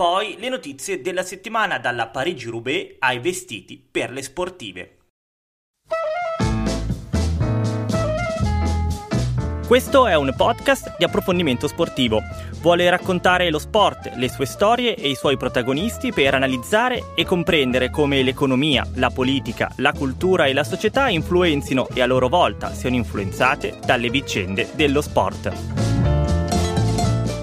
Poi le notizie della settimana dalla Parigi-Roubaix ai vestiti per le sportive. Questo è un podcast di approfondimento sportivo. Vuole raccontare lo sport, le sue storie e i suoi protagonisti per analizzare e comprendere come l'economia, la politica, la cultura e la società influenzino e a loro volta siano influenzate dalle vicende dello sport.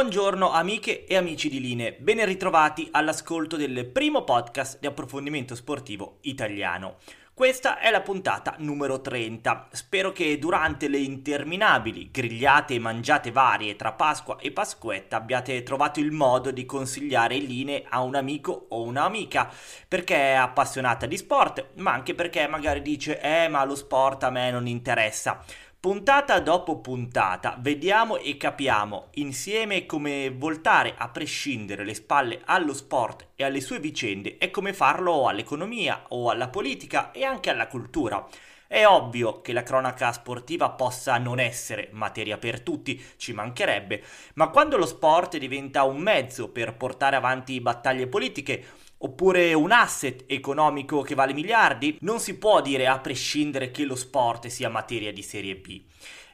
Buongiorno amiche e amici di Line, ben ritrovati all'ascolto del primo podcast di approfondimento sportivo italiano. Questa è la puntata numero 30. Spero che durante le interminabili grigliate e mangiate varie tra Pasqua e Pasquetta abbiate trovato il modo di consigliare Line a un amico o un'amica perché è appassionata di sport, ma anche perché magari dice "Eh, ma lo sport a me non interessa". Puntata dopo puntata vediamo e capiamo insieme come voltare a prescindere le spalle allo sport e alle sue vicende e come farlo all'economia o alla politica e anche alla cultura. È ovvio che la cronaca sportiva possa non essere materia per tutti, ci mancherebbe, ma quando lo sport diventa un mezzo per portare avanti battaglie politiche oppure un asset economico che vale miliardi, non si può dire a prescindere che lo sport sia materia di serie B.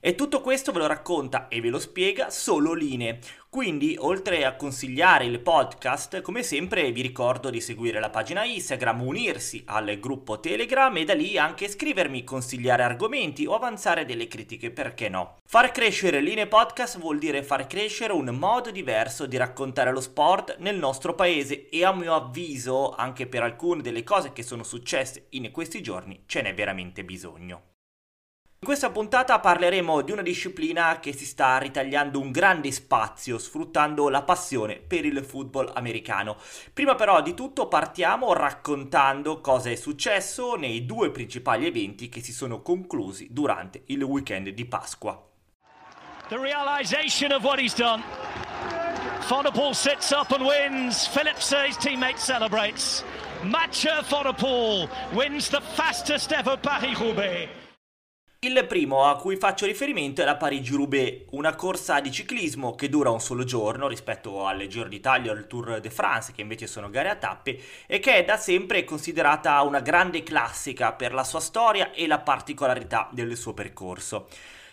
E tutto questo ve lo racconta e ve lo spiega solo Line. Quindi, oltre a consigliare il podcast, come sempre vi ricordo di seguire la pagina Instagram, unirsi al gruppo Telegram e da lì anche scrivermi, consigliare argomenti o avanzare delle critiche, perché no? Far crescere Line Podcast vuol dire far crescere un modo diverso di raccontare lo sport nel nostro paese e a mio avviso, anche per alcune delle cose che sono successe in questi giorni, ce n'è veramente bisogno. In questa puntata parleremo di una disciplina che si sta ritagliando un grande spazio sfruttando la passione per il football americano. Prima però di tutto partiamo raccontando cosa è successo nei due principali eventi che si sono conclusi durante il weekend di Pasqua. The realization of what he's done. Fonopol sits up and wins. Phillips, his teammate, celebrates. Matcha Fonopol wins the fastest ever Paris-Roubaix. Il primo a cui faccio riferimento è la Parigi-Roubaix, una corsa di ciclismo che dura un solo giorno rispetto alle Giro d'Italia o al Tour de France, che invece sono gare a tappe, e che è da sempre considerata una grande classica per la sua storia e la particolarità del suo percorso.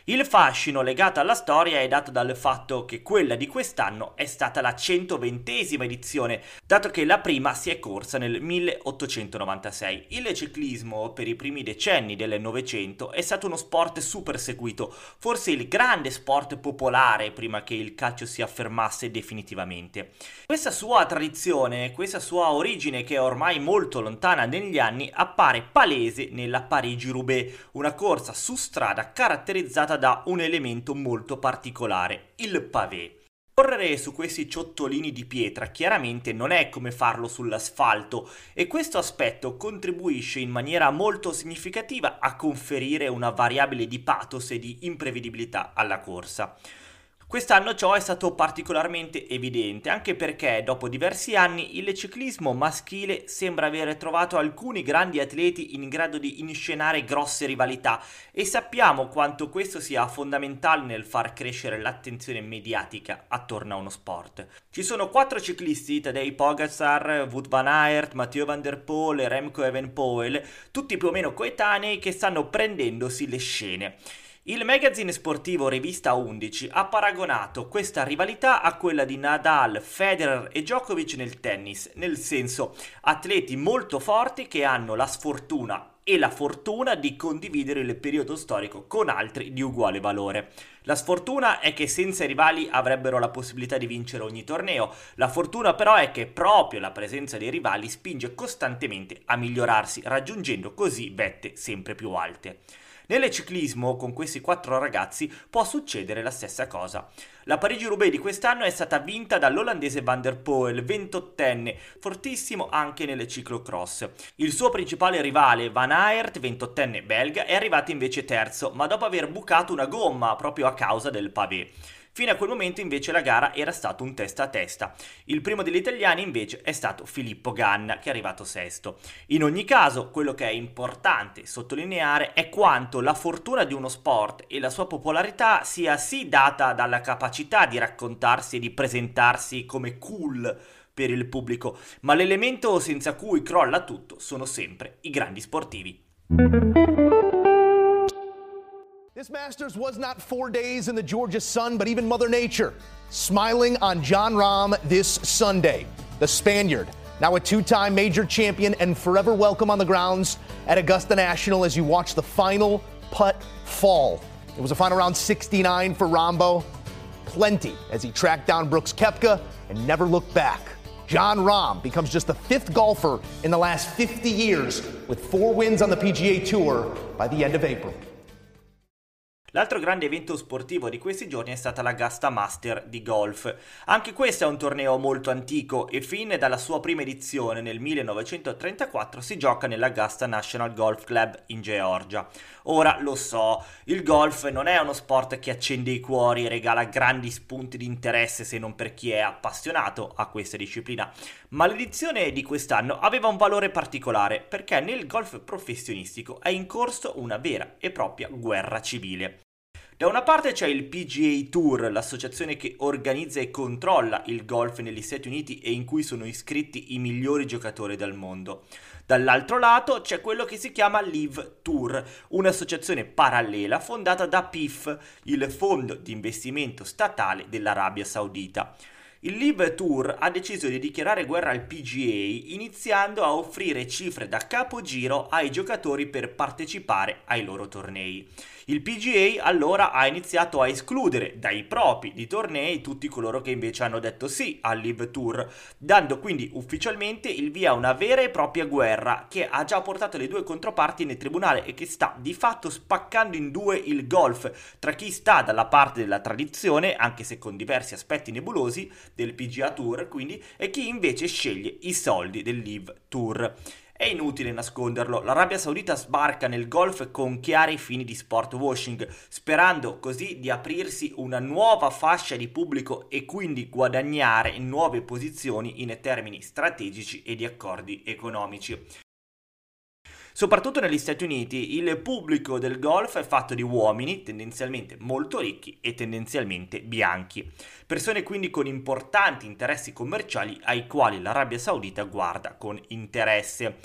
Il fascino legato alla storia è dato dal fatto che quella di quest'anno è stata la 120esima edizione, dato che la prima si è corsa nel 1896. Il ciclismo per i primi decenni del Novecento è stato uno sport super seguito, forse il grande sport popolare prima che il calcio si affermasse definitivamente. Questa sua tradizione, questa sua origine che è ormai molto lontana negli anni, appare palese nella Parigi-Roubaix, una corsa su strada caratterizzata da un elemento molto particolare, il pavé. Correre su questi ciottolini di pietra chiaramente non è come farlo sull'asfalto e questo aspetto contribuisce in maniera molto significativa a conferire una variabile di pathos e di imprevedibilità alla corsa. Quest'anno ciò è stato particolarmente evidente, anche perché dopo diversi anni il ciclismo maschile sembra aver trovato alcuni grandi atleti in grado di inscenare grosse rivalità e sappiamo quanto questo sia fondamentale nel far crescere l'attenzione mediatica attorno a uno sport. Ci sono quattro ciclisti, Tadej Pogacar, Wout van Aert, Matteo van der Poel e Remco Evenpoel, tutti più o meno coetanei che stanno prendendosi le scene. Il magazine sportivo Rivista 11 ha paragonato questa rivalità a quella di Nadal, Federer e Djokovic nel tennis, nel senso atleti molto forti che hanno la sfortuna e la fortuna di condividere il periodo storico con altri di uguale valore. La sfortuna è che senza i rivali avrebbero la possibilità di vincere ogni torneo, la fortuna però è che proprio la presenza dei rivali spinge costantemente a migliorarsi, raggiungendo così vette sempre più alte. Nell'eciclismo, con questi quattro ragazzi, può succedere la stessa cosa. La Parigi-Roubaix di quest'anno è stata vinta dall'olandese Van der Poel, 28enne, fortissimo anche nelle ciclocross. Il suo principale rivale, Van Aert, 28enne belga, è arrivato invece terzo, ma dopo aver bucato una gomma proprio a causa del pavé. Fino a quel momento invece la gara era stato un testa a testa. Il primo degli italiani invece è stato Filippo Ganna che è arrivato sesto. In ogni caso quello che è importante sottolineare è quanto la fortuna di uno sport e la sua popolarità sia sì data dalla capacità di raccontarsi e di presentarsi come cool per il pubblico, ma l'elemento senza cui crolla tutto sono sempre i grandi sportivi. This Masters was not four days in the Georgia sun, but even Mother Nature smiling on John Rahm this Sunday. The Spaniard, now a two time major champion and forever welcome on the grounds at Augusta National as you watch the final putt fall. It was a final round 69 for Rombo. Plenty as he tracked down Brooks Kepka and never looked back. John Rahm becomes just the fifth golfer in the last 50 years with four wins on the PGA Tour by the end of April. L'altro grande evento sportivo di questi giorni è stata l'Augusta Master di golf. Anche questo è un torneo molto antico e fin dalla sua prima edizione nel 1934 si gioca nell'Augusta National Golf Club in Georgia. Ora lo so, il golf non è uno sport che accende i cuori e regala grandi spunti di interesse se non per chi è appassionato a questa disciplina, ma l'edizione di quest'anno aveva un valore particolare perché nel golf professionistico è in corso una vera e propria guerra civile. Da una parte c'è il PGA Tour, l'associazione che organizza e controlla il golf negli Stati Uniti e in cui sono iscritti i migliori giocatori del mondo. Dall'altro lato c'è quello che si chiama Live Tour, un'associazione parallela fondata da PIF, il fondo di investimento statale dell'Arabia Saudita. Il Live Tour ha deciso di dichiarare guerra al PGA iniziando a offrire cifre da capogiro ai giocatori per partecipare ai loro tornei. Il PGA allora ha iniziato a escludere dai propri di tornei tutti coloro che invece hanno detto sì al Live Tour, dando quindi ufficialmente il via a una vera e propria guerra che ha già portato le due controparti nel tribunale e che sta di fatto spaccando in due il golf tra chi sta dalla parte della tradizione, anche se con diversi aspetti nebulosi, del PGA Tour quindi, e chi invece sceglie i soldi del Live Tour. È inutile nasconderlo, l'Arabia Saudita sbarca nel golf con chiari fini di sport washing, sperando così di aprirsi una nuova fascia di pubblico e quindi guadagnare nuove posizioni in termini strategici e di accordi economici. Soprattutto negli Stati Uniti il pubblico del golf è fatto di uomini tendenzialmente molto ricchi e tendenzialmente bianchi, persone quindi con importanti interessi commerciali ai quali l'Arabia Saudita guarda con interesse.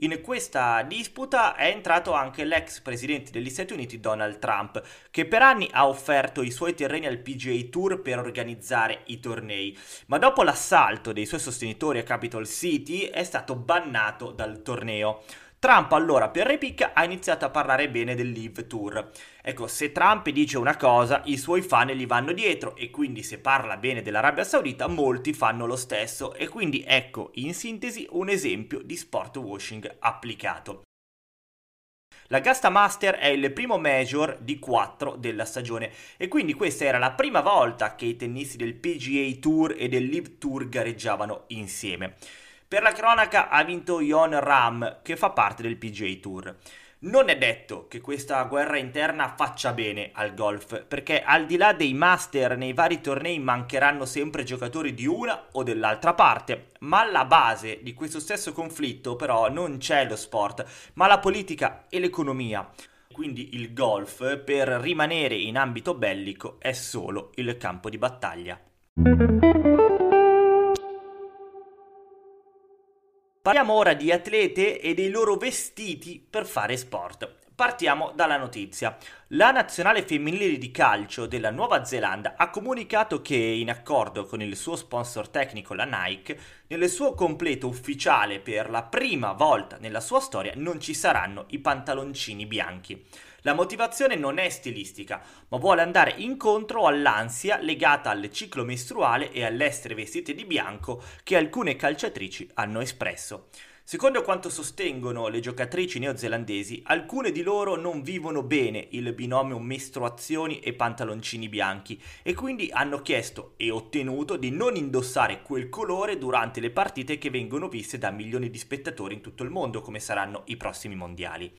In questa disputa è entrato anche l'ex presidente degli Stati Uniti Donald Trump, che per anni ha offerto i suoi terreni al PGA Tour per organizzare i tornei, ma dopo l'assalto dei suoi sostenitori a Capitol City è stato bannato dal torneo. Trump allora per repic ha iniziato a parlare bene del Live Tour. Ecco, se Trump dice una cosa, i suoi fan gli vanno dietro e quindi se parla bene dell'Arabia Saudita, molti fanno lo stesso e quindi ecco, in sintesi, un esempio di sport washing applicato. La Gasta Master è il primo major di 4 della stagione e quindi questa era la prima volta che i tennisti del PGA Tour e del Live Tour gareggiavano insieme. Per la cronaca ha vinto Jon Ram, che fa parte del PGA Tour. Non è detto che questa guerra interna faccia bene al golf, perché al di là dei master nei vari tornei mancheranno sempre giocatori di una o dell'altra parte, ma alla base di questo stesso conflitto però non c'è lo sport, ma la politica e l'economia. Quindi il golf, per rimanere in ambito bellico, è solo il campo di battaglia. Parliamo ora di atlete e dei loro vestiti per fare sport. Partiamo dalla notizia. La nazionale femminile di calcio della Nuova Zelanda ha comunicato che, in accordo con il suo sponsor tecnico, la Nike, nel suo completo ufficiale per la prima volta nella sua storia non ci saranno i pantaloncini bianchi. La motivazione non è stilistica, ma vuole andare incontro all'ansia legata al ciclo mestruale e all'essere vestite di bianco che alcune calciatrici hanno espresso. Secondo quanto sostengono le giocatrici neozelandesi, alcune di loro non vivono bene il binomio mestruazioni e pantaloncini bianchi e quindi hanno chiesto e ottenuto di non indossare quel colore durante le partite che vengono viste da milioni di spettatori in tutto il mondo come saranno i prossimi mondiali.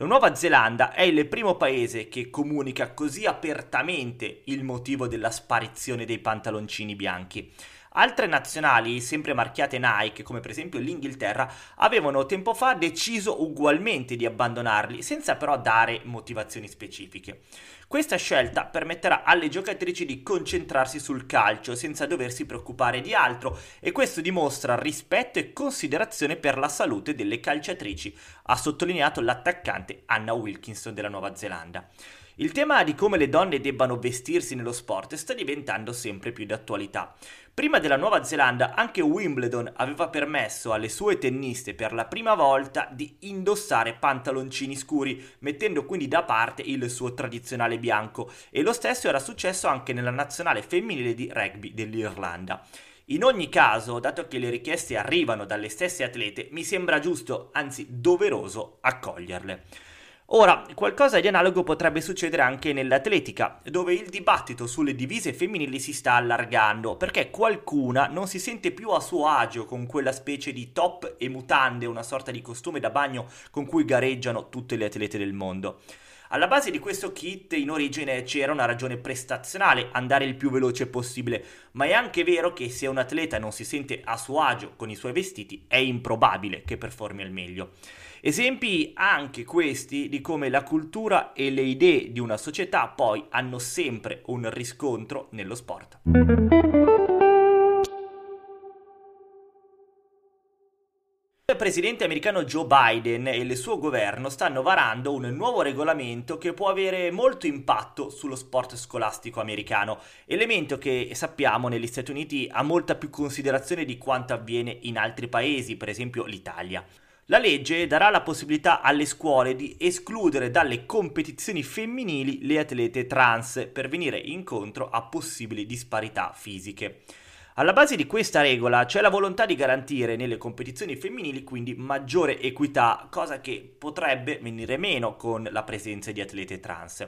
La Nuova Zelanda è il primo paese che comunica così apertamente il motivo della sparizione dei pantaloncini bianchi. Altre nazionali, sempre marchiate Nike, come per esempio l'Inghilterra, avevano tempo fa deciso ugualmente di abbandonarli, senza però dare motivazioni specifiche. Questa scelta permetterà alle giocatrici di concentrarsi sul calcio senza doversi preoccupare di altro e questo dimostra rispetto e considerazione per la salute delle calciatrici, ha sottolineato l'attaccante Anna Wilkinson della Nuova Zelanda. Il tema di come le donne debbano vestirsi nello sport sta diventando sempre più d'attualità. Prima della Nuova Zelanda anche Wimbledon aveva permesso alle sue tenniste per la prima volta di indossare pantaloncini scuri, mettendo quindi da parte il suo tradizionale bianco e lo stesso era successo anche nella nazionale femminile di rugby dell'Irlanda. In ogni caso, dato che le richieste arrivano dalle stesse atlete, mi sembra giusto, anzi doveroso, accoglierle. Ora, qualcosa di analogo potrebbe succedere anche nell'atletica, dove il dibattito sulle divise femminili si sta allargando, perché qualcuna non si sente più a suo agio con quella specie di top e mutande, una sorta di costume da bagno con cui gareggiano tutte le atlete del mondo. Alla base di questo kit in origine c'era una ragione prestazionale, andare il più veloce possibile, ma è anche vero che se un atleta non si sente a suo agio con i suoi vestiti è improbabile che performi al meglio. Esempi anche questi di come la cultura e le idee di una società poi hanno sempre un riscontro nello sport. Il presidente americano Joe Biden e il suo governo stanno varando un nuovo regolamento che può avere molto impatto sullo sport scolastico americano, elemento che sappiamo negli Stati Uniti ha molta più considerazione di quanto avviene in altri paesi, per esempio l'Italia. La legge darà la possibilità alle scuole di escludere dalle competizioni femminili le atlete trans per venire incontro a possibili disparità fisiche. Alla base di questa regola c'è la volontà di garantire nelle competizioni femminili quindi maggiore equità, cosa che potrebbe venire meno con la presenza di atlete trans.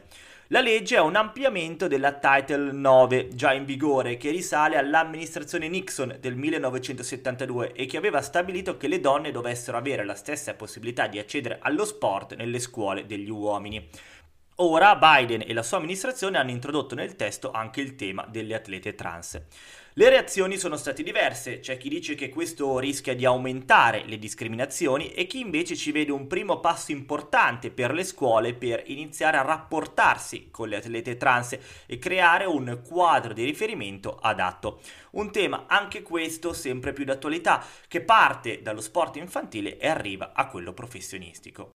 La legge è un ampliamento della Title 9 già in vigore che risale all'amministrazione Nixon del 1972 e che aveva stabilito che le donne dovessero avere la stessa possibilità di accedere allo sport nelle scuole degli uomini. Ora Biden e la sua amministrazione hanno introdotto nel testo anche il tema delle atlete trans. Le reazioni sono state diverse, c'è chi dice che questo rischia di aumentare le discriminazioni e chi invece ci vede un primo passo importante per le scuole per iniziare a rapportarsi con le atlete trans e creare un quadro di riferimento adatto. Un tema anche questo sempre più d'attualità che parte dallo sport infantile e arriva a quello professionistico.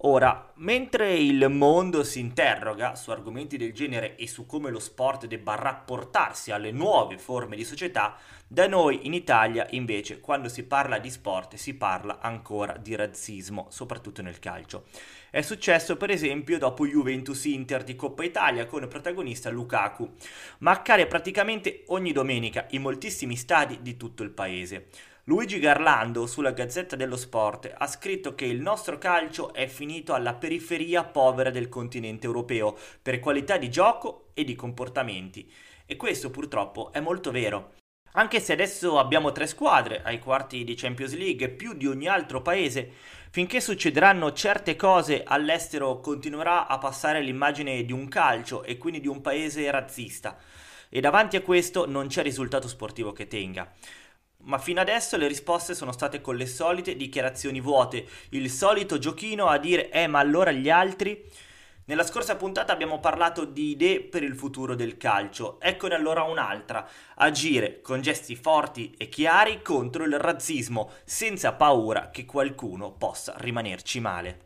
Ora, mentre il mondo si interroga su argomenti del genere e su come lo sport debba rapportarsi alle nuove forme di società, da noi in Italia invece quando si parla di sport si parla ancora di razzismo, soprattutto nel calcio. È successo per esempio dopo Juventus Inter di Coppa Italia con protagonista Lukaku, ma accade praticamente ogni domenica in moltissimi stadi di tutto il paese. Luigi Garlando sulla Gazzetta dello Sport ha scritto che il nostro calcio è finito alla periferia povera del continente europeo per qualità di gioco e di comportamenti. E questo purtroppo è molto vero. Anche se adesso abbiamo tre squadre ai quarti di Champions League, più di ogni altro paese, finché succederanno certe cose all'estero continuerà a passare l'immagine di un calcio e quindi di un paese razzista. E davanti a questo non c'è risultato sportivo che tenga ma fino adesso le risposte sono state con le solite dichiarazioni vuote, il solito giochino a dire eh ma allora gli altri... Nella scorsa puntata abbiamo parlato di idee per il futuro del calcio, eccone allora un'altra, agire con gesti forti e chiari contro il razzismo, senza paura che qualcuno possa rimanerci male.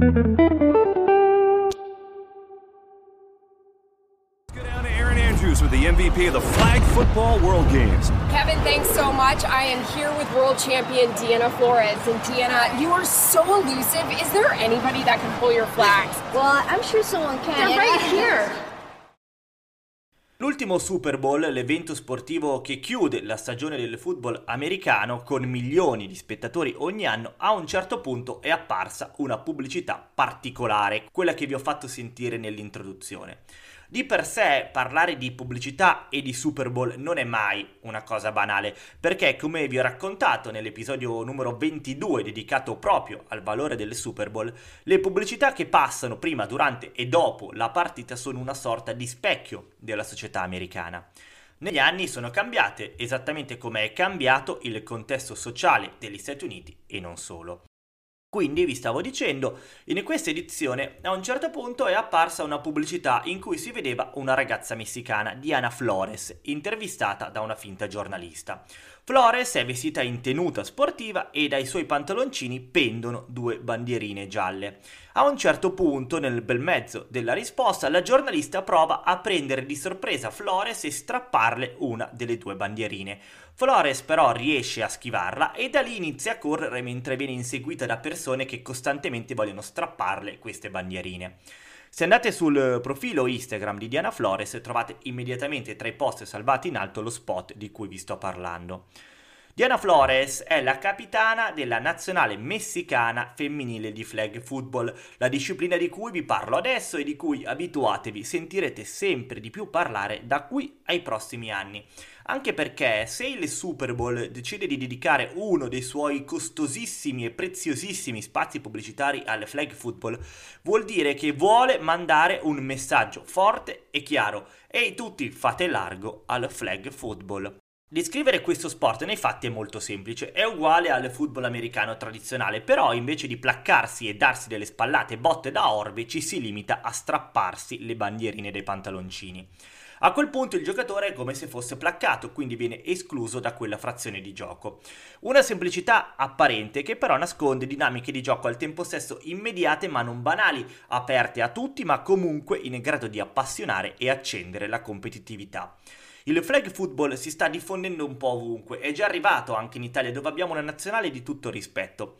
Let's go down to Aaron Andrews with the MVP of the Flag Football World Games. Kevin, thanks so much. I am here with world champion Deanna Flores. And Deanna, you are so elusive. Is there anybody that can pull your flags? Well, I'm sure someone can. They're right here. L'ultimo Super Bowl, l'evento sportivo che chiude la stagione del football americano con milioni di spettatori ogni anno, a un certo punto è apparsa una pubblicità particolare, quella che vi ho fatto sentire nell'introduzione. Di per sé parlare di pubblicità e di Super Bowl non è mai una cosa banale, perché come vi ho raccontato nell'episodio numero 22 dedicato proprio al valore del Super Bowl, le pubblicità che passano prima, durante e dopo la partita sono una sorta di specchio della società americana. Negli anni sono cambiate, esattamente come è cambiato il contesto sociale degli Stati Uniti e non solo. Quindi vi stavo dicendo, in questa edizione a un certo punto è apparsa una pubblicità in cui si vedeva una ragazza messicana, Diana Flores, intervistata da una finta giornalista. Flores è vestita in tenuta sportiva e dai suoi pantaloncini pendono due bandierine gialle. A un certo punto, nel bel mezzo della risposta, la giornalista prova a prendere di sorpresa Flores e strapparle una delle due bandierine. Flores però riesce a schivarla e da lì inizia a correre mentre viene inseguita da persone che costantemente vogliono strapparle queste bandierine. Se andate sul profilo Instagram di Diana Flores trovate immediatamente tra i post salvati in alto lo spot di cui vi sto parlando. Diana Flores è la capitana della nazionale messicana femminile di flag football, la disciplina di cui vi parlo adesso e di cui abituatevi, sentirete sempre di più parlare da qui ai prossimi anni. Anche perché se il Super Bowl decide di dedicare uno dei suoi costosissimi e preziosissimi spazi pubblicitari al flag football, vuol dire che vuole mandare un messaggio forte e chiaro. Ehi tutti, fate largo al flag football. Descrivere questo sport nei fatti è molto semplice, è uguale al football americano tradizionale, però invece di placcarsi e darsi delle spallate botte da orbe ci si limita a strapparsi le bandierine dei pantaloncini. A quel punto il giocatore è come se fosse placcato, quindi viene escluso da quella frazione di gioco. Una semplicità apparente che però nasconde dinamiche di gioco al tempo stesso immediate ma non banali, aperte a tutti ma comunque in grado di appassionare e accendere la competitività. Il flag football si sta diffondendo un po' ovunque, è già arrivato anche in Italia dove abbiamo una nazionale di tutto rispetto.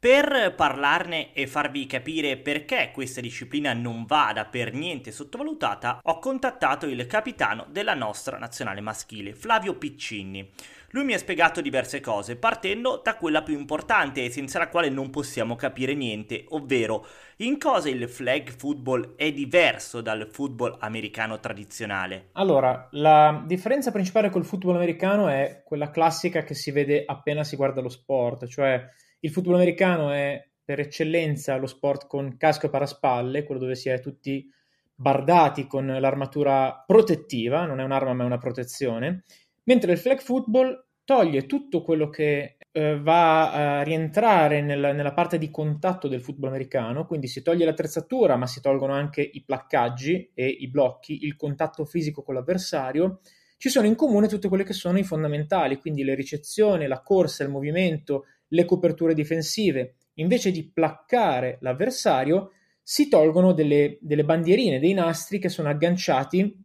Per parlarne e farvi capire perché questa disciplina non vada per niente sottovalutata, ho contattato il capitano della nostra nazionale maschile, Flavio Piccini. Lui mi ha spiegato diverse cose, partendo da quella più importante e senza la quale non possiamo capire niente, ovvero in cosa il flag football è diverso dal football americano tradizionale. Allora, la differenza principale col football americano è quella classica che si vede appena si guarda lo sport, cioè il football americano è per eccellenza lo sport con casco e paraspalle, quello dove si è tutti bardati con l'armatura protettiva, non è un'arma ma è una protezione, mentre il flag football toglie tutto quello che eh, va a rientrare nel, nella parte di contatto del football americano, quindi si toglie l'attrezzatura ma si tolgono anche i placcaggi e i blocchi, il contatto fisico con l'avversario, ci sono in comune tutte quelle che sono i fondamentali, quindi le ricezioni, la corsa, il movimento, le coperture difensive. Invece di placcare l'avversario, si tolgono delle, delle bandierine, dei nastri che sono agganciati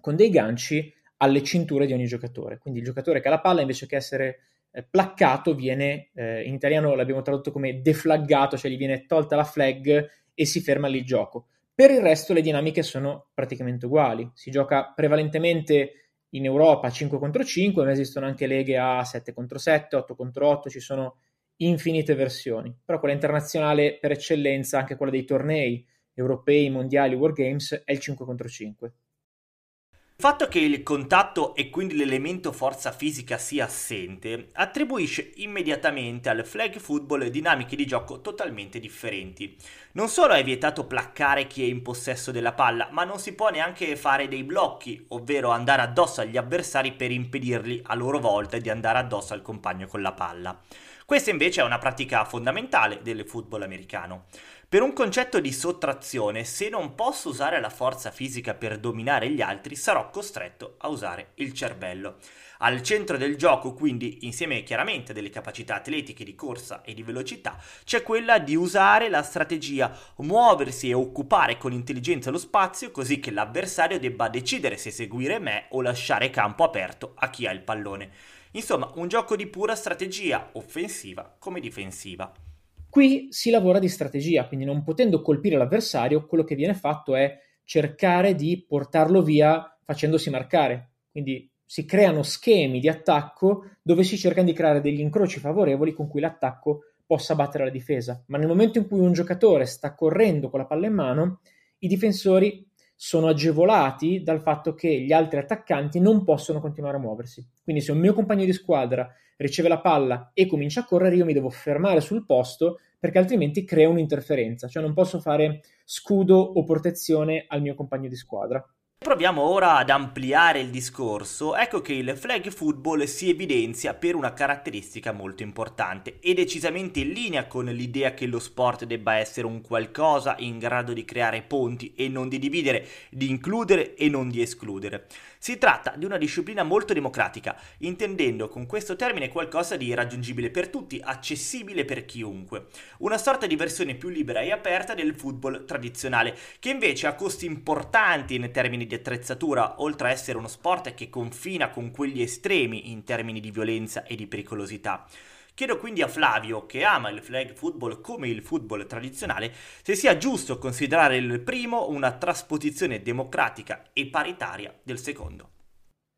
con dei ganci alle cinture di ogni giocatore. Quindi il giocatore che ha la palla, invece che essere eh, placcato, viene, eh, in italiano l'abbiamo tradotto come deflaggato, cioè gli viene tolta la flag e si ferma lì il gioco. Per il resto le dinamiche sono praticamente uguali. Si gioca prevalentemente in Europa 5 contro 5, ma esistono anche leghe a 7 contro 7, 8 contro 8, ci sono infinite versioni. Però quella internazionale per eccellenza, anche quella dei tornei europei, mondiali, World Games, è il 5 contro 5. Il fatto che il contatto e quindi l'elemento forza fisica sia assente attribuisce immediatamente al flag football dinamiche di gioco totalmente differenti. Non solo è vietato placcare chi è in possesso della palla, ma non si può neanche fare dei blocchi, ovvero andare addosso agli avversari per impedirgli a loro volta di andare addosso al compagno con la palla. Questa invece è una pratica fondamentale del football americano. Per un concetto di sottrazione, se non posso usare la forza fisica per dominare gli altri, sarò costretto a usare il cervello. Al centro del gioco, quindi, insieme chiaramente delle capacità atletiche di corsa e di velocità, c'è quella di usare la strategia, muoversi e occupare con intelligenza lo spazio così che l'avversario debba decidere se seguire me o lasciare campo aperto a chi ha il pallone. Insomma, un gioco di pura strategia, offensiva come difensiva. Qui si lavora di strategia, quindi non potendo colpire l'avversario, quello che viene fatto è cercare di portarlo via facendosi marcare. Quindi si creano schemi di attacco dove si cercano di creare degli incroci favorevoli con cui l'attacco possa battere la difesa. Ma nel momento in cui un giocatore sta correndo con la palla in mano, i difensori sono agevolati dal fatto che gli altri attaccanti non possono continuare a muoversi. Quindi se un mio compagno di squadra riceve la palla e comincia a correre, io mi devo fermare sul posto perché altrimenti crea un'interferenza, cioè non posso fare scudo o protezione al mio compagno di squadra. Proviamo ora ad ampliare il discorso. Ecco che il flag football si evidenzia per una caratteristica molto importante e decisamente in linea con l'idea che lo sport debba essere un qualcosa in grado di creare ponti e non di dividere, di includere e non di escludere. Si tratta di una disciplina molto democratica, intendendo con questo termine qualcosa di raggiungibile per tutti, accessibile per chiunque. Una sorta di versione più libera e aperta del football tradizionale, che invece ha costi importanti in termini di attrezzatura, oltre a essere uno sport che confina con quelli estremi in termini di violenza e di pericolosità. Chiedo quindi a Flavio, che ama il flag football come il football tradizionale, se sia giusto considerare il primo una trasposizione democratica e paritaria del secondo.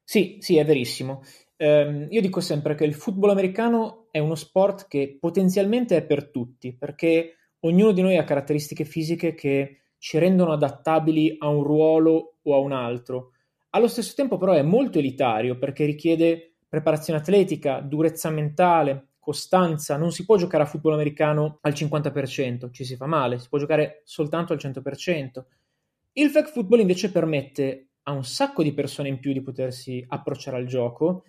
Sì, sì, è verissimo. Um, io dico sempre che il football americano è uno sport che potenzialmente è per tutti, perché ognuno di noi ha caratteristiche fisiche che ci rendono adattabili a un ruolo o a un altro. Allo stesso tempo però è molto elitario perché richiede preparazione atletica, durezza mentale, costanza, non si può giocare a football americano al 50%, ci si fa male, si può giocare soltanto al 100%. Il flag football invece permette a un sacco di persone in più di potersi approcciare al gioco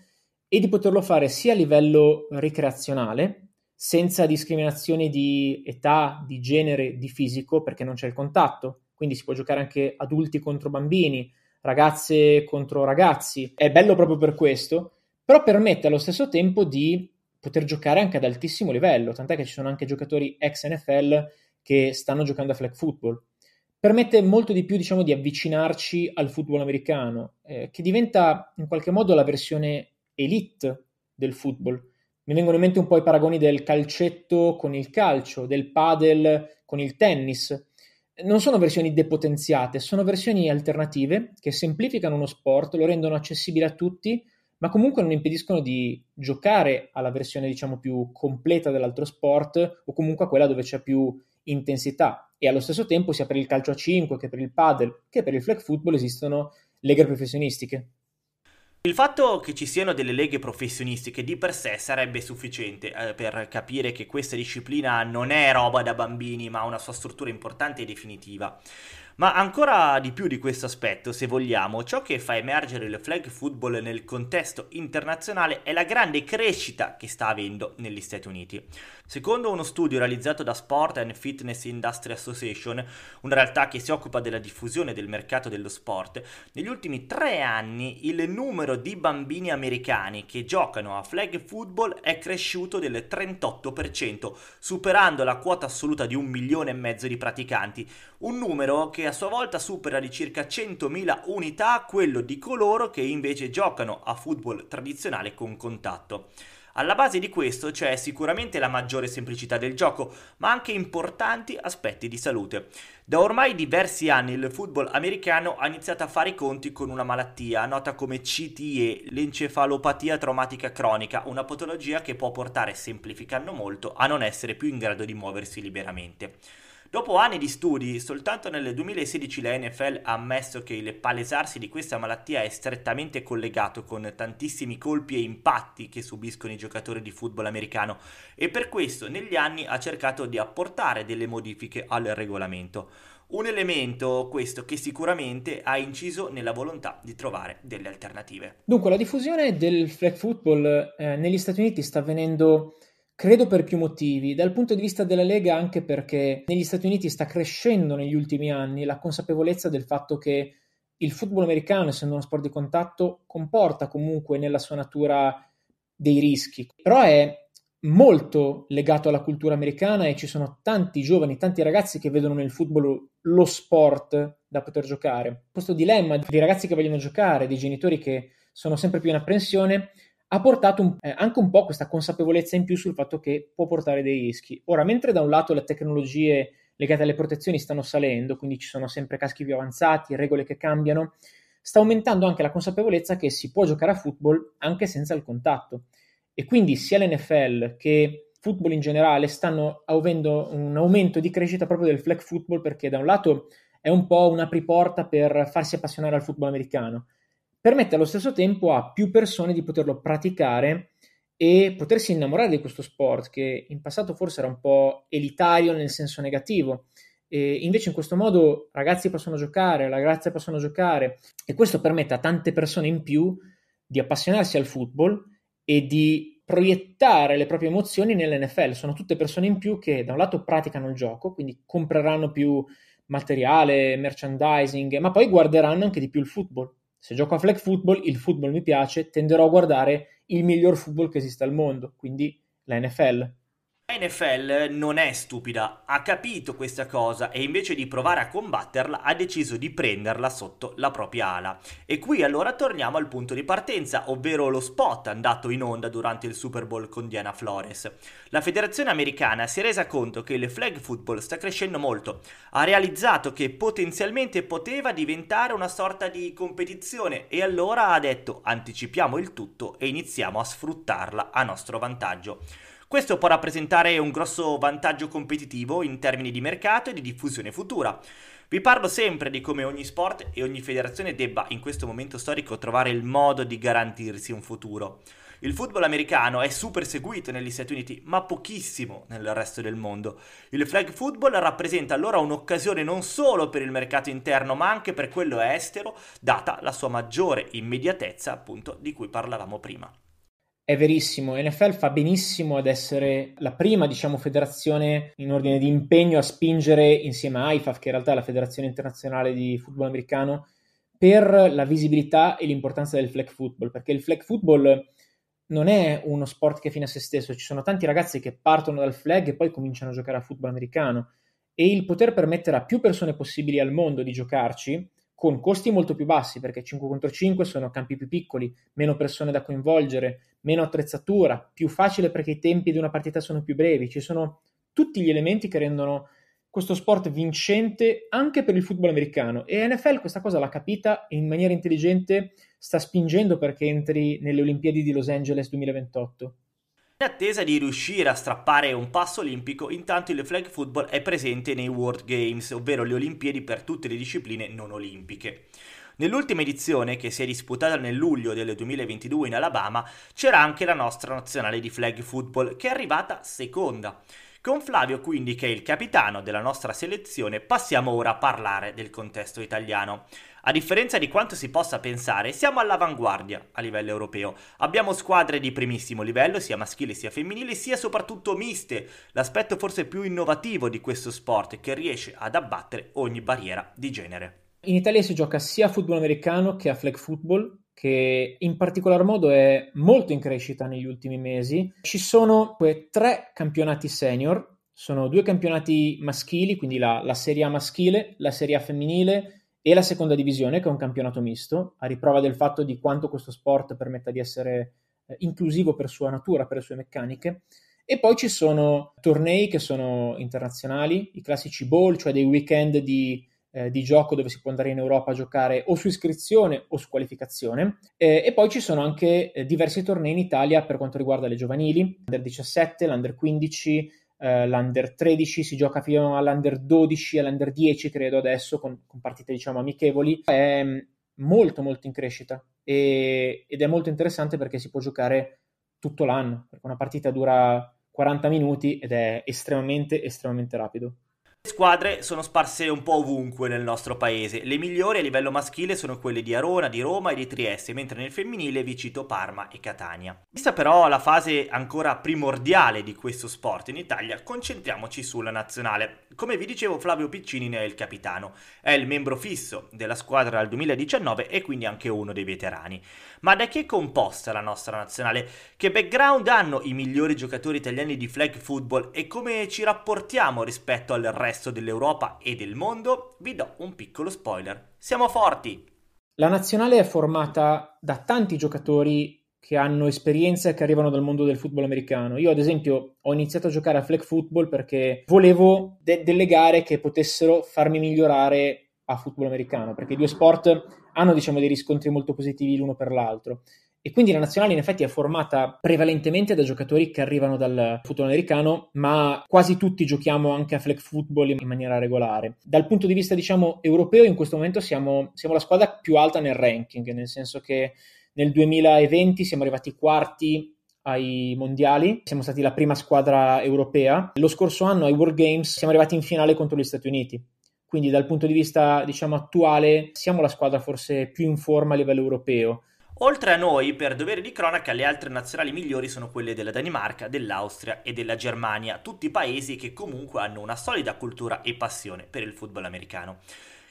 e di poterlo fare sia a livello ricreazionale, senza discriminazioni di età, di genere, di fisico, perché non c'è il contatto, quindi si può giocare anche adulti contro bambini, ragazze contro ragazzi. È bello proprio per questo, però permette allo stesso tempo di poter giocare anche ad altissimo livello, tant'è che ci sono anche giocatori ex NFL che stanno giocando a flag football. Permette molto di più, diciamo, di avvicinarci al football americano, eh, che diventa in qualche modo la versione elite del football. Mi vengono in mente un po' i paragoni del calcetto con il calcio, del padel con il tennis. Non sono versioni depotenziate, sono versioni alternative che semplificano uno sport, lo rendono accessibile a tutti ma comunque non impediscono di giocare alla versione diciamo più completa dell'altro sport o comunque a quella dove c'è più intensità e allo stesso tempo sia per il calcio a 5 che per il padel che per il flag football esistono leghe professionistiche. Il fatto che ci siano delle leghe professionistiche di per sé sarebbe sufficiente eh, per capire che questa disciplina non è roba da bambini ma ha una sua struttura importante e definitiva. Ma ancora di più di questo aspetto, se vogliamo, ciò che fa emergere il flag football nel contesto internazionale è la grande crescita che sta avendo negli Stati Uniti. Secondo uno studio realizzato da Sport and Fitness Industry Association, una realtà che si occupa della diffusione del mercato dello sport, negli ultimi tre anni il numero di bambini americani che giocano a flag football è cresciuto del 38%, superando la quota assoluta di un milione e mezzo di praticanti, un numero che a sua volta supera di circa 100.000 unità quello di coloro che invece giocano a football tradizionale con contatto. Alla base di questo c'è sicuramente la maggiore semplicità del gioco, ma anche importanti aspetti di salute. Da ormai diversi anni il football americano ha iniziato a fare i conti con una malattia nota come CTE, l'encefalopatia traumatica cronica, una patologia che può portare, semplificando molto, a non essere più in grado di muoversi liberamente. Dopo anni di studi, soltanto nel 2016 la NFL ha ammesso che il palesarsi di questa malattia è strettamente collegato con tantissimi colpi e impatti che subiscono i giocatori di football americano e per questo negli anni ha cercato di apportare delle modifiche al regolamento. Un elemento, questo, che sicuramente ha inciso nella volontà di trovare delle alternative. Dunque, la diffusione del flag football eh, negli Stati Uniti sta avvenendo, credo, per più motivi. Dal punto di vista della Lega, anche perché negli Stati Uniti sta crescendo negli ultimi anni la consapevolezza del fatto che il football americano, essendo uno sport di contatto, comporta comunque nella sua natura dei rischi. Però è molto legato alla cultura americana e ci sono tanti giovani, tanti ragazzi che vedono nel football lo sport da poter giocare. Questo dilemma di ragazzi che vogliono giocare, di genitori che sono sempre più in apprensione, ha portato un, eh, anche un po' questa consapevolezza in più sul fatto che può portare dei rischi. Ora, mentre da un lato le tecnologie legate alle protezioni stanno salendo, quindi ci sono sempre caschi più avanzati, regole che cambiano, sta aumentando anche la consapevolezza che si può giocare a football anche senza il contatto. E quindi sia l'NFL che football in generale stanno avendo un aumento di crescita proprio del flag football perché da un lato è un po' un'apriporta per farsi appassionare al football americano, permette allo stesso tempo a più persone di poterlo praticare e potersi innamorare di questo sport che in passato forse era un po' elitario nel senso negativo. E invece in questo modo ragazzi possono giocare, ragazze possono giocare e questo permette a tante persone in più di appassionarsi al football e di proiettare le proprie emozioni nell'NFL. Sono tutte persone in più che da un lato praticano il gioco, quindi compreranno più materiale, merchandising, ma poi guarderanno anche di più il football. Se gioco a flag football, il football mi piace, tenderò a guardare il miglior football che esiste al mondo, quindi la NFL. NFL non è stupida, ha capito questa cosa e invece di provare a combatterla ha deciso di prenderla sotto la propria ala. E qui allora torniamo al punto di partenza, ovvero lo spot andato in onda durante il Super Bowl con Diana Flores. La federazione americana si è resa conto che il flag football sta crescendo molto, ha realizzato che potenzialmente poteva diventare una sorta di competizione e allora ha detto anticipiamo il tutto e iniziamo a sfruttarla a nostro vantaggio. Questo può rappresentare un grosso vantaggio competitivo in termini di mercato e di diffusione futura. Vi parlo sempre di come ogni sport e ogni federazione debba in questo momento storico trovare il modo di garantirsi un futuro. Il football americano è super seguito negli Stati Uniti, ma pochissimo nel resto del mondo. Il flag football rappresenta allora un'occasione non solo per il mercato interno, ma anche per quello estero, data la sua maggiore immediatezza, appunto, di cui parlavamo prima. È verissimo, NFL fa benissimo ad essere la prima, diciamo, federazione in ordine di impegno a spingere insieme a IFAF, che in realtà è la Federazione Internazionale di Football Americano, per la visibilità e l'importanza del flag football, perché il flag football non è uno sport che fine a se stesso, ci sono tanti ragazzi che partono dal flag e poi cominciano a giocare a football americano. E il poter permettere a più persone possibili al mondo di giocarci con costi molto più bassi, perché 5 contro 5 sono campi più piccoli, meno persone da coinvolgere, meno attrezzatura, più facile perché i tempi di una partita sono più brevi, ci sono tutti gli elementi che rendono questo sport vincente anche per il football americano e NFL questa cosa l'ha capita e in maniera intelligente sta spingendo perché entri nelle Olimpiadi di Los Angeles 2028. In attesa di riuscire a strappare un passo olimpico, intanto il flag football è presente nei World Games, ovvero le Olimpiadi per tutte le discipline non olimpiche. Nell'ultima edizione, che si è disputata nel luglio del 2022 in Alabama, c'era anche la nostra nazionale di flag football, che è arrivata seconda. Con Flavio, quindi, che è il capitano della nostra selezione, passiamo ora a parlare del contesto italiano. A differenza di quanto si possa pensare, siamo all'avanguardia a livello europeo. Abbiamo squadre di primissimo livello, sia maschili sia femminili, sia soprattutto miste, l'aspetto forse più innovativo di questo sport che riesce ad abbattere ogni barriera di genere. In Italia si gioca sia a football americano che a flag football, che in particolar modo è molto in crescita negli ultimi mesi. Ci sono tre campionati senior, sono due campionati maschili, quindi la, la Serie A maschile, la Serie A femminile e la seconda divisione, che è un campionato misto, a riprova del fatto di quanto questo sport permetta di essere eh, inclusivo per sua natura, per le sue meccaniche. E poi ci sono tornei che sono internazionali, i classici bowl, cioè dei weekend di, eh, di gioco dove si può andare in Europa a giocare o su iscrizione o su qualificazione. Eh, e poi ci sono anche eh, diversi tornei in Italia per quanto riguarda le giovanili, l'Under 17, l'Under 15, eh, l'Under 13, si gioca fino all'Under 12, all'Under 10 credo adesso, con, con partite diciamo amichevoli, è mm, molto molto in crescita e, ed è molto interessante perché si può giocare tutto l'anno, perché una partita dura 40 minuti ed è estremamente estremamente rapido. Squadre sono sparse un po' ovunque nel nostro paese. Le migliori a livello maschile sono quelle di Arona, di Roma e di Trieste, mentre nel femminile vi cito Parma e Catania. Vista però la fase ancora primordiale di questo sport in Italia, concentriamoci sulla nazionale. Come vi dicevo, Flavio Piccini ne è il capitano. È il membro fisso della squadra dal 2019 e quindi anche uno dei veterani. Ma da chi è composta la nostra nazionale? Che background hanno i migliori giocatori italiani di flag football e come ci rapportiamo rispetto al resto resto dell'Europa e del mondo, vi do un piccolo spoiler. Siamo forti! La nazionale è formata da tanti giocatori che hanno esperienza e che arrivano dal mondo del football americano. Io, ad esempio, ho iniziato a giocare a flag football perché volevo de- delle gare che potessero farmi migliorare a football americano, perché i due sport hanno, diciamo, dei riscontri molto positivi l'uno per l'altro. E quindi la nazionale in effetti è formata prevalentemente da giocatori che arrivano dal football americano, ma quasi tutti giochiamo anche a flag football in maniera regolare. Dal punto di vista, diciamo, europeo, in questo momento siamo, siamo la squadra più alta nel ranking, nel senso che nel 2020 siamo arrivati quarti ai mondiali, siamo stati la prima squadra europea. Lo scorso anno ai World Games siamo arrivati in finale contro gli Stati Uniti. Quindi dal punto di vista, diciamo, attuale siamo la squadra forse più in forma a livello europeo. Oltre a noi, per dovere di cronaca, le altre nazionali migliori sono quelle della Danimarca, dell'Austria e della Germania, tutti paesi che comunque hanno una solida cultura e passione per il football americano.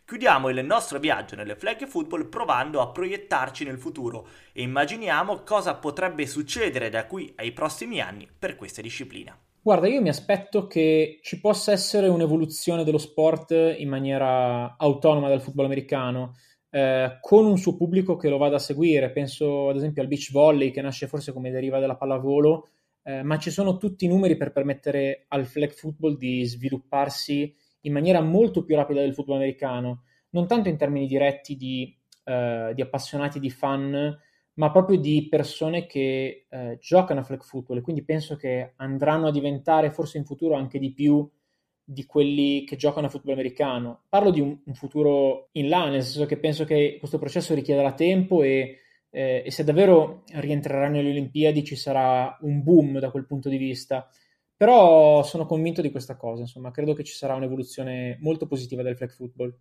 Chiudiamo il nostro viaggio nelle flag football provando a proiettarci nel futuro e immaginiamo cosa potrebbe succedere da qui ai prossimi anni per questa disciplina. Guarda, io mi aspetto che ci possa essere un'evoluzione dello sport in maniera autonoma dal football americano eh, con un suo pubblico che lo vada a seguire. Penso ad esempio al beach volley che nasce forse come deriva della pallavolo, eh, ma ci sono tutti i numeri per permettere al flag football di svilupparsi in maniera molto più rapida del football americano, non tanto in termini diretti di, eh, di appassionati, di fan, ma proprio di persone che eh, giocano a flag football e quindi penso che andranno a diventare forse in futuro anche di più di quelli che giocano a football americano. Parlo di un, un, futuro in là, nel senso che penso che questo processo richiederà tempo e, eh, e se davvero rientrerà nelle Olimpiadi ci sarà un boom da quel punto di vista. Però sono convinto di questa cosa, insomma, credo che ci sarà un'evoluzione molto positiva del flag football.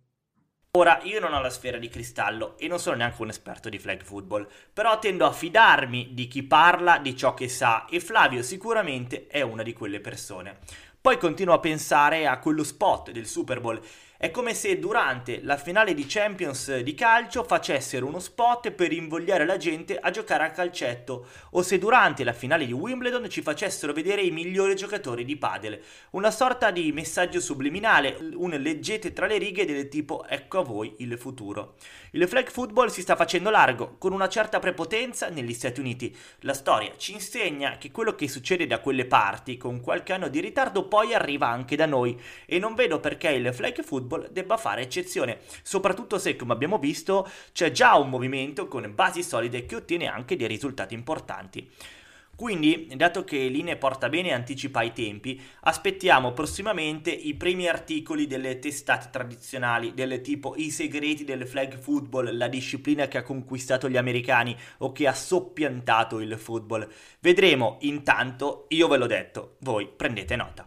Ora, io non ho la sfera di cristallo e non sono neanche un esperto di flag football, però tendo a fidarmi di chi parla di ciò che sa e Flavio sicuramente è una di quelle persone. Poi continuo a pensare a quello spot del Super Bowl è come se durante la finale di Champions di calcio facessero uno spot per invogliare la gente a giocare a calcetto o se durante la finale di Wimbledon ci facessero vedere i migliori giocatori di padel. Una sorta di messaggio subliminale, un leggete tra le righe del tipo ecco a voi il futuro. Il flag football si sta facendo largo, con una certa prepotenza negli Stati Uniti. La storia ci insegna che quello che succede da quelle parti con qualche anno di ritardo poi arriva anche da noi e non vedo perché il flag football football debba fare eccezione, soprattutto se, come abbiamo visto, c'è già un movimento con basi solide che ottiene anche dei risultati importanti. Quindi, dato che Line porta bene e anticipa i tempi, aspettiamo prossimamente i primi articoli delle testate tradizionali del tipo I segreti del flag football, la disciplina che ha conquistato gli americani o che ha soppiantato il football. Vedremo, intanto, io ve l'ho detto, voi prendete nota.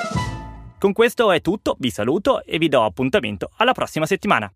Con questo è tutto, vi saluto e vi do appuntamento alla prossima settimana.